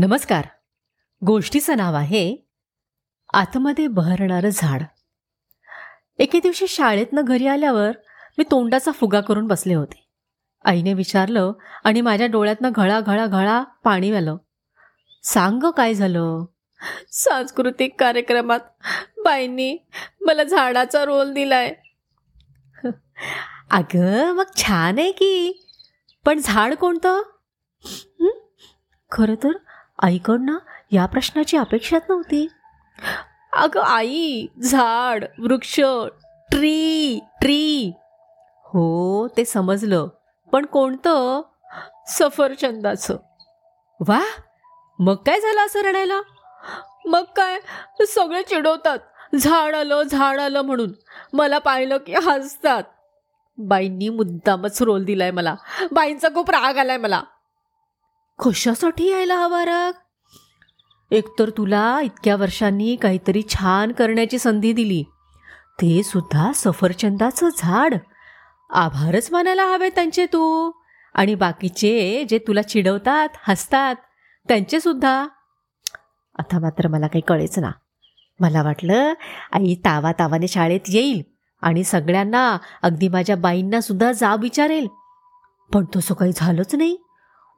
नमस्कार. गोष्टीचं नाव आहे आतमध्ये बहरणारं झाड. एके दिवशी शाळेतनं घरी आल्यावर मी तोंडाचा फुगा करून बसले होते. आईने विचारलं आणि माझ्या डोळ्यातनं घळा घळा घळा पाणी आलं. सांग काय झालं? सांस्कृतिक कार्यक्रमात बाईंनी मला झाडाचा रोल दिलाय. अगं मग छान आहे की. पण झाड कोणतं? खरं तर आईकडनं या प्रश्नाची अपेक्षाच नव्हती. अगं आई झाड वृक्ष ट्री ट्री. हो ते समजलं. पण कोणतं? सफरचंदाचं. वा मग काय झालं असं रडायला? मग काय? सगळे चिडवतात. झाड आलं झाड आलं म्हणून. मला पाहिलं की हसतात. बाईंनी मुद्दामच रोल दिलाय मला. बाईंचा खूप राग आलाय मला. कशासाठी यायला हवा राग? एकतर तुला इतक्या वर्षांनी काहीतरी छान करण्याची संधी दिली. ते सुद्धा सफरचंदाचं झाड. आभारच मानायला हवे त्यांचे तू. आणि बाकीचे जे तुला चिडवतात हसतात त्यांचे सुद्धा. आता मात्र मला काही कळेच ना. मला वाटलं आई तावा तावाने शाळेत येईल आणि सगळ्यांना अगदी माझ्या बाईंना सुद्धा जाब विचारेल. पण तसं काही झालंच नाही.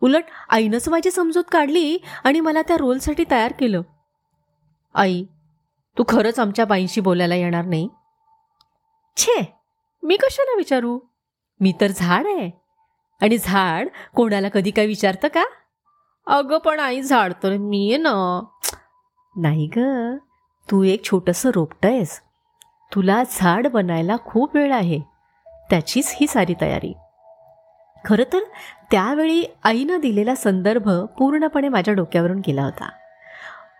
उलट आईनंच माझी समजूत काढली आणि मला त्या रोलसाठी तयार केलं. आई तू खरंच आमच्या बाईंशी बोलायला येणार नाही? छे मी कशाला विचारू? मी तर झाड आहे. आणि झाड कोणाला कधी काय विचारतं का? अगं पण आई झाड तर मी आहे ना. नाही ग तू एक छोटंसं रोपटं आहेस. तुला झाड बनायला खूप वेळ आहे. त्याचीच ही सारी तयारी. खरं तर त्यावेळी आईनं दिलेला संदर्भ पूर्णपणे माझ्या डोक्यावरून गेला होता.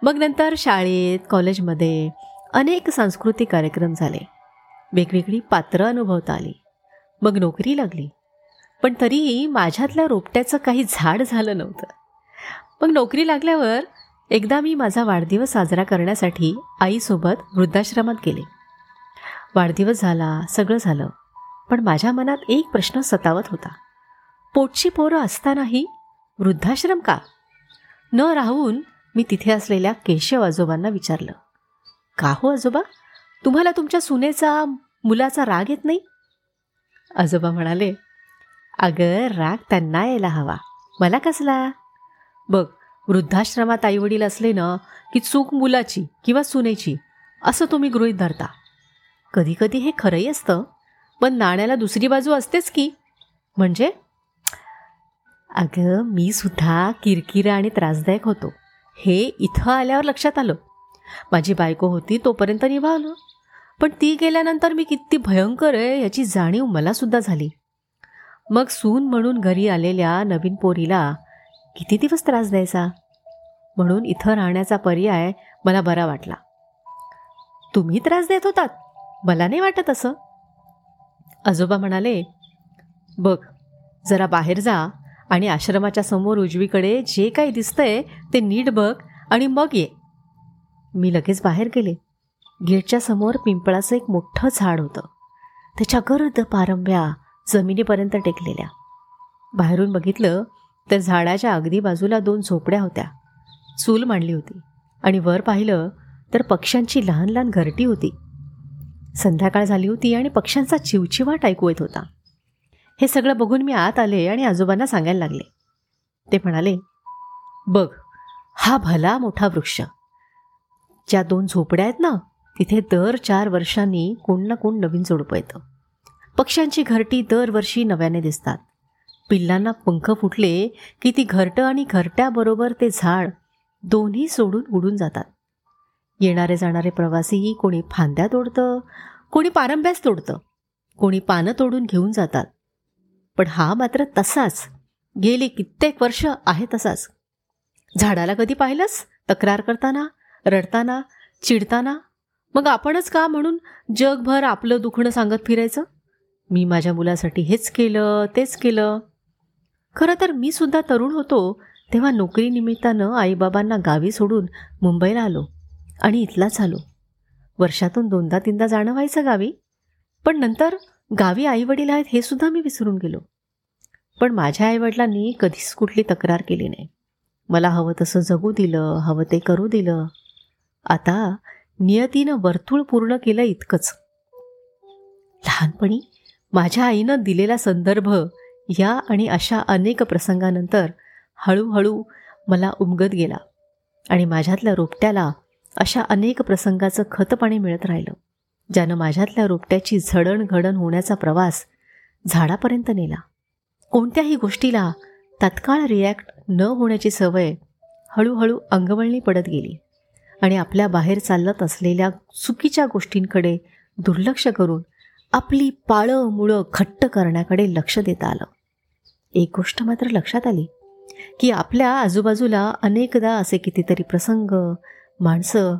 मग नंतर शाळेत कॉलेजमध्ये अनेक सांस्कृतिक कार्यक्रम झाले. वेगवेगळी पात्रं अनुभवता आली. मग नोकरी लागली. पण तरीही माझ्यातल्या रोपट्याचं काही झाड झालं नव्हतं. मग नोकरी लागल्यावर एकदा मी माझा वाढदिवस साजरा करण्यासाठी आईसोबत वृद्धाश्रमात गेले. वाढदिवस झाला सगळं झालं. पण माझ्या मनात एक प्रश्न सतावत होता. पोटची पोरं असतानाही वृद्धाश्रम का? न राहून मी तिथे असलेल्या केशव आजोबांना विचारलं. का हो आजोबा तुम्हाला तुमच्या सुनेचा मुलाचा राग येत नाही? आजोबा म्हणाले अगं राग त्यांना यायला हवा. मला कसला? बघ वृद्धाश्रमात आईवडील असले ना की चूक मुलाची किंवा सुनेची असं तुम्ही गृहीत धरता. कधी कधी हे खरंही असतं पण नाण्याला दुसरी बाजू असतेच की? म्हणजे? अगं मी सुद्धा किरकिरा आणि त्रासदायक होतो. हे इथं आल्यावर लक्षात आलं. माझी बायको होती तोपर्यंत निभावलं. पण ती गेल्यानंतर मी किती भयंकर आहे याची जाणीव मलासुद्धा झाली. मग सून म्हणून घरी आलेल्या नवीन पोरीला किती दिवस त्रास द्यायचा? म्हणून इथं राहण्याचा पर्याय मला बरा वाटला. तुम्ही त्रास देत होतात. मला नाही वाटत असं. आजोबा म्हणाले बघ जरा बाहेर जा. आणि आश्रमाच्या समोर उजवीकडे जे काही दिसतंय ते नीट बघ आणि मग ये. मी लगेच बाहेर गेले. गेटच्या समोर पिंपळाचं एक मोठं झाड होतं. त्याच्या गर्द पारंब्या जमिनीपर्यंत टेकलेल्या. बाहेरून बघितलं तर झाडाच्या अगदी बाजूला दोन झोपड्या होत्या. चूल मांडली होती आणि वर पाहिलं तर पक्ष्यांची लहान लहान घरटी होती. संध्याकाळ झाली होती आणि पक्ष्यांचा चिवचिवाट ऐकू येत होता. हे सगळं बघून मी आत आले आणि आजोबांना सांगायला लागले. ते म्हणाले बघ हा भला मोठा वृक्ष. ज्या दोन झोपड्या आहेत ना तिथे दर चार वर्षांनी कोण ना कोण नवीन जोडपं येतं. पक्ष्यांची घरटी दरवर्षी नव्याने दिसतात. पिल्लांना पंख फुटले की ती घरटं आणि घरट्याबरोबर ते झाड दोन्ही सोडून उडून जातात. येणारे जाणारे प्रवासी कोणी फांद्या तोडतं कोणी पारंब्यास तोडतं कोणी पानं तोडून घेऊन जातात. पण हा मात्र तसाच. गेली कित्येक वर्ष आहे तसाच. झाडाला कधी पाहिलंस? तक्रार करताना रडताना चिडताना? मग आपणच का म्हणून जगभर आपलं दुखणं सांगत फिरायचं? मी माझ्या मुलासाठी हेच केलं तेच केलं. खरं तर मी सुद्धा तरुण होतो तेव्हा नोकरीनिमित्तानं आईबाबांना गावी सोडून मुंबईला आलो आणि इथलाच आलो. वर्षातून दोनदा तीनदा जाणं व्हायचं गावी. पण नंतर गावी आईवडील आहेत हे सुद्धा मी विसरून गेलो. पण माझ्या आईवडिलांनी कधीच कुठली तक्रार केली नाही. मला हवं तसं जगू दिलं हवं ते करू दिलं. आता नियतीनं वर्तुळ पूर्ण केलं इतकंच. लहानपणी माझ्या आईनं दिलेला संदर्भ या आणि अशा अनेक प्रसंगानंतर हळूहळू मला उमगत गेला आणि माझ्यातल्या रोपट्याला अशा अनेक प्रसंगाचं खतपाणी मिळत राहिलं ज्यानं माझ्यातल्या रोपट्याची झडणघडण होण्याचा प्रवास झाडापर्यंत नेला. कोणत्याही गोष्टीला तत्काळ रिॲक्ट न होण्याची सवय हळूहळू अंगवळणी पडत गेली आणि आपल्या बाहेर चालत असलेल्या चुकीच्या गोष्टींकडे दुर्लक्ष करून आपली पाळं मुळं घट्ट करण्याकडे लक्ष देता आलं. एक गोष्ट मात्र लक्षात आली की आपल्या आजूबाजूला अनेकदा असे कितीतरी प्रसंग माणसं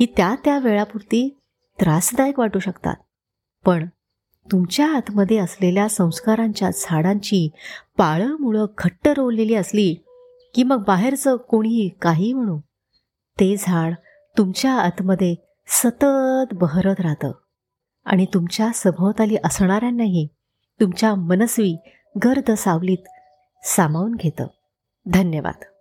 ही त्या त्या वेळापुरती त्रासदायक वाटू शकतात. पण तुमच्या आतमध्ये असलेल्या संस्कारांच्या झाडांची पाळं मुळं घट्ट रोवलेली असली की मग बाहेरचं कोणीही काही म्हणू. ते झाड तुमच्या आतमध्ये सतत बहरत राहतं. आणि तुमच्या सभोवताली असणाऱ्यांनाही तुमच्या मनस्वी गर्द सावलीत सामावून घेतं. धन्यवाद.